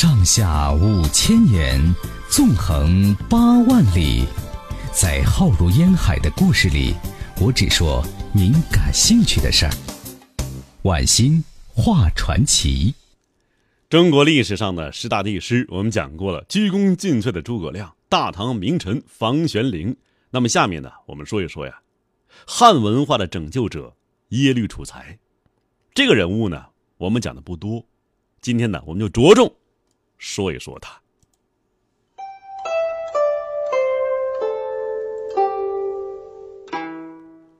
上下五千年，纵横八万里，在浩如烟海的故事里，我只说您感兴趣的事儿。晚星画传奇，中国历史上的十大帝师，我们讲过了，鞠躬尽瘁的诸葛亮，大唐名臣房玄龄。那么下面呢，我们说一说呀，汉文化的拯救者耶律楚材。这个人物呢，我们讲的不多，今天呢，我们就着重说一说他。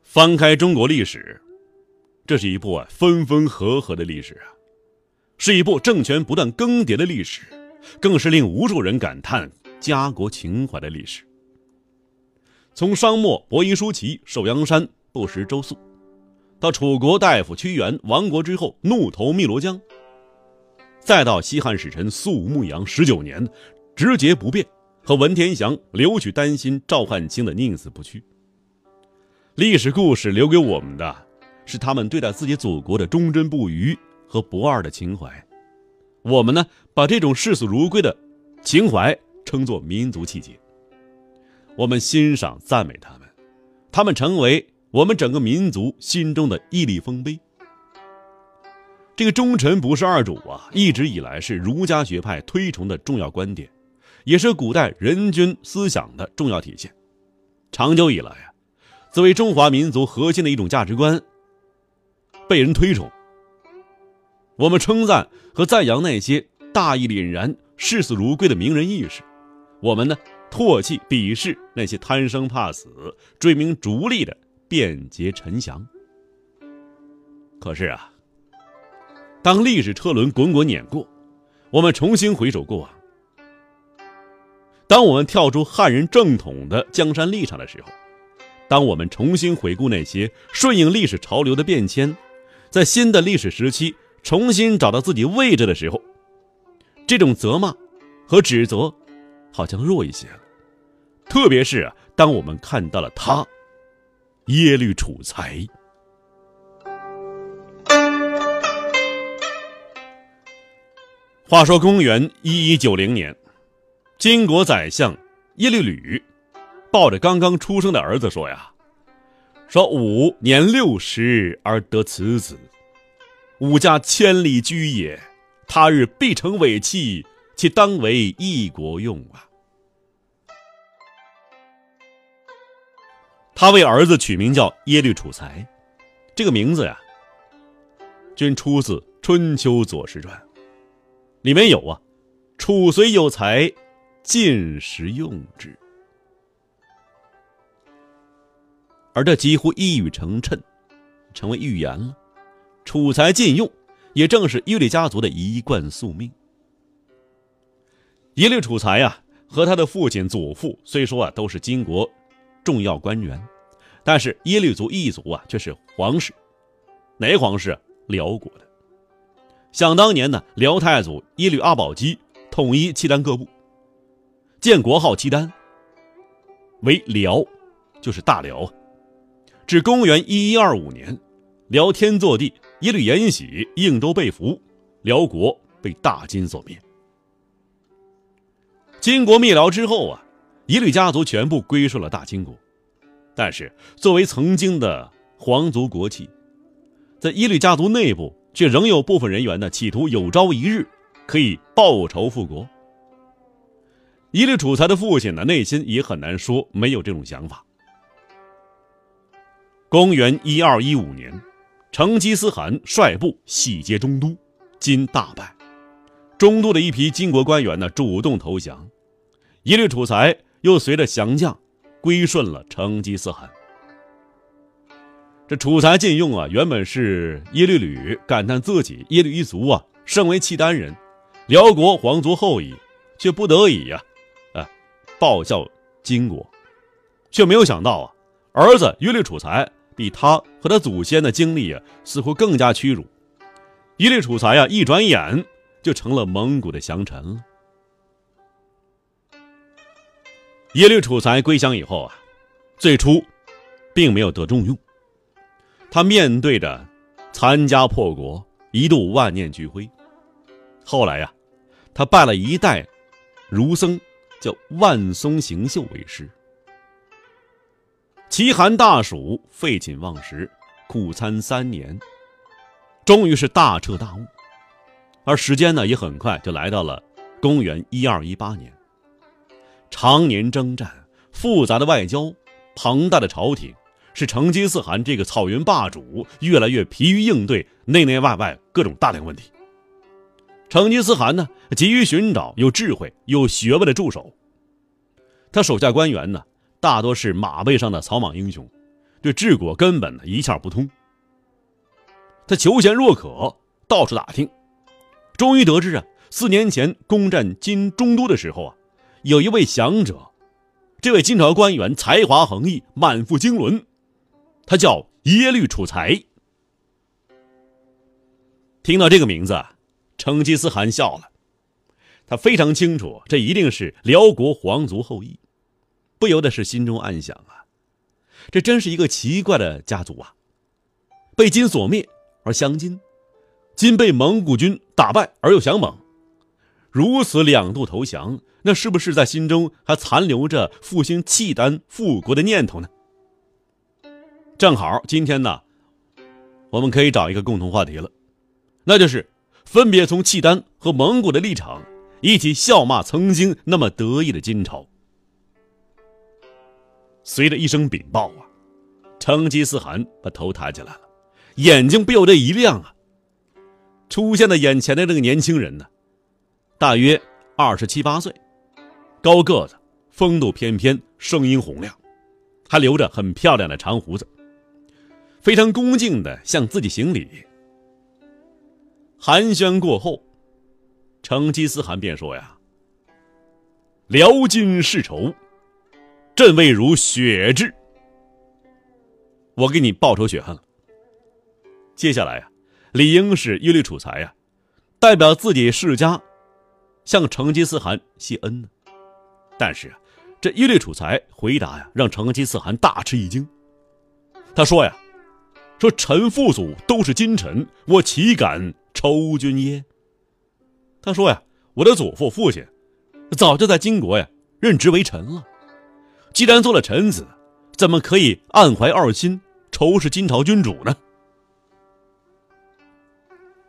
翻开中国历史，这是一部啊分分合合的历史啊，是一部政权不断更迭的历史，更是令无数人感叹家国情怀的历史。从商末伯夷叔齐寿阳山不食周粟，到楚国大夫屈原亡国之后怒投汨罗江，再到西汉使臣苏武牧羊十九年，直节不变，和文天祥、留取丹心赵汉卿的宁死不屈。历史故事留给我们的，是他们对待自己祖国的忠贞不渝和不二的情怀。我们呢，把这种视死如归的情怀称作民族气节。我们欣赏赞美他们，他们成为我们整个民族心中的屹立丰碑。这个忠臣不是二主啊，一直以来是儒家学派推崇的重要观点，也是古代人君思想的重要体现。长久以来啊。作为中华民族核心的一种价值观，被人推崇。我们称赞和赞扬那些大义凛然、视死如归的名人义士；我们呢，唾弃、鄙视那些贪生怕死、追名逐利的便捷陈翔。可是啊，当历史车轮滚滚碾过，我们重新回首过往，当我们跳出汉人正统的江山立场的时候。当我们重新回顾那些顺应历史潮流的变迁，在新的历史时期重新找到自己位置的时候，这种责骂和指责好像弱一些了。特别是，当我们看到了他耶律楚材。话说公元一一九零年，金国宰相耶律吕。抱着刚刚出生的儿子说：“呀，说吾年六十而得此子，吾家千里居也，他日必成伟器，其当为一国用啊。”他为儿子取名叫耶律楚材，这个名字呀，均出自《春秋左氏传》，里面有啊，“楚虽有才，尽时用之。”而这几乎一语成谶，成为预言了。楚才尽用，也正是耶律家族的一贯宿命。耶律楚材呀，和他的父亲、祖父虽说啊都是金国重要官员，但是耶律族一族啊却是皇室。哪皇室？啊辽国的。想当年呢，辽太祖耶律阿保机统一契丹各部，建国号契丹，为辽，就是大辽。至公元一一二五年，辽天祚帝耶律延禧应州被俘，辽国被大金所灭。金国灭辽之后啊，耶律家族全部归顺了大金国。但是，作为曾经的皇族国戚，在耶律家族内部却仍有部分人员呢，企图有朝一日可以报仇复国。耶律楚材的父亲呢，内心也很难说没有这种想法。公元一二一五年，成吉思汗率部洗劫中都，金大败。中都的一批金国官员呢，主动投降。耶律楚材又随着降将，归顺了成吉思汗。这楚材禁用啊，原本是耶律吕感叹自己耶律一族啊，身为契丹人，辽国皇族后裔，却不得已呀，啊，报效金国，却没有想到啊，儿子耶律楚材。比他和他祖先的经历啊，似乎更加屈辱。耶律楚材呀，一转眼就成了蒙古的降臣了。耶律楚材归降以后啊，最初并没有得重用。他面对着残家破国，一度万念俱灰。后来呀，他拜了一代儒僧，叫万松行秀为师。齐寒大暑，废寝忘食，苦参三年，终于是大彻大悟。而时间呢，也很快就来到了公元一二一八年。常年征战、复杂的外交、庞大的朝廷，是成吉思汗这个草原霸主越来越疲于应对内内外外各种大量问题。成吉思汗呢，急于寻找有智慧、有学问的助手。他手下官员呢，大多是马背上的草莽英雄，对治国根本呢一窍不通。他求贤若渴，到处打听，终于得知啊，四年前攻占金中都的时候啊，有一位降者，这位金朝官员才华横溢，满腹经纶，他叫耶律楚材。听到这个名字。成吉思汗笑了，他非常清楚，这一定是辽国皇族后裔，不由得是心中暗想啊，这真是一个奇怪的家族啊！被金所灭而降金，金被蒙古军打败而又降蒙，如此两度投降，那是不是在心中还残留着复兴契丹复国的念头呢？正好今天呢，我们可以找一个共同话题了，那就是。分别从契丹和蒙古的立场一起笑骂曾经那么得意的金朝。随着一声禀报啊，成吉思汗把头抬起来了，眼睛不由得一亮啊。出现在眼前的这个年轻人呢，大约二十七八岁，高个子，风度翩翩，声音洪亮，还留着很漂亮的长胡子，非常恭敬的向自己行礼。寒暄过后，成吉思汗便说：“呀，辽金世仇，朕为如雪之。我给你报仇雪恨了。接下来呀，理应是耶律楚材呀，代表自己世家，向成吉思汗谢恩呢。但是啊，这耶律楚材回答呀，让成吉思汗大吃一惊。他说呀，说臣父祖都是金臣，我岂敢？”仇君耶？他说呀，我的祖父父亲早就在金国呀任职为臣了。既然做了臣子，怎么可以暗怀二心，仇视金朝君主呢？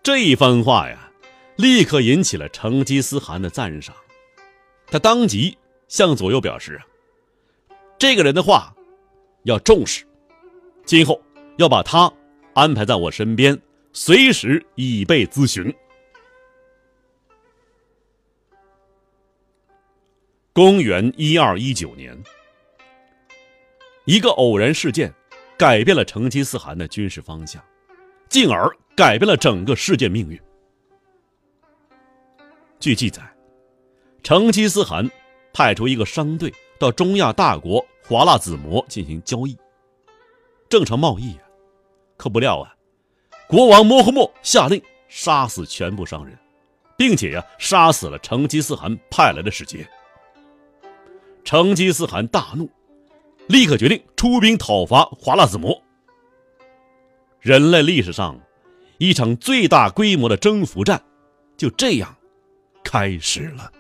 这一番话呀，立刻引起了成吉思汗的赞赏。他当即向左右表示，这个人的话要重视，今后要把他安排在我身边。随时以备咨询。公元一二一九年，一个偶然事件改变了成吉思汗的军事方向，进而改变了整个世界命运。据记载，成吉思汗派出一个商队到中亚大国华腊子模进行交易，正常贸易啊，可不料啊。国王摩诃末下令杀死全部商人，并且呀，杀死了成吉思汗派来的使节。成吉思汗大怒，立刻决定出兵讨伐华剌子模。人类历史上一场最大规模的征服战就这样开始了。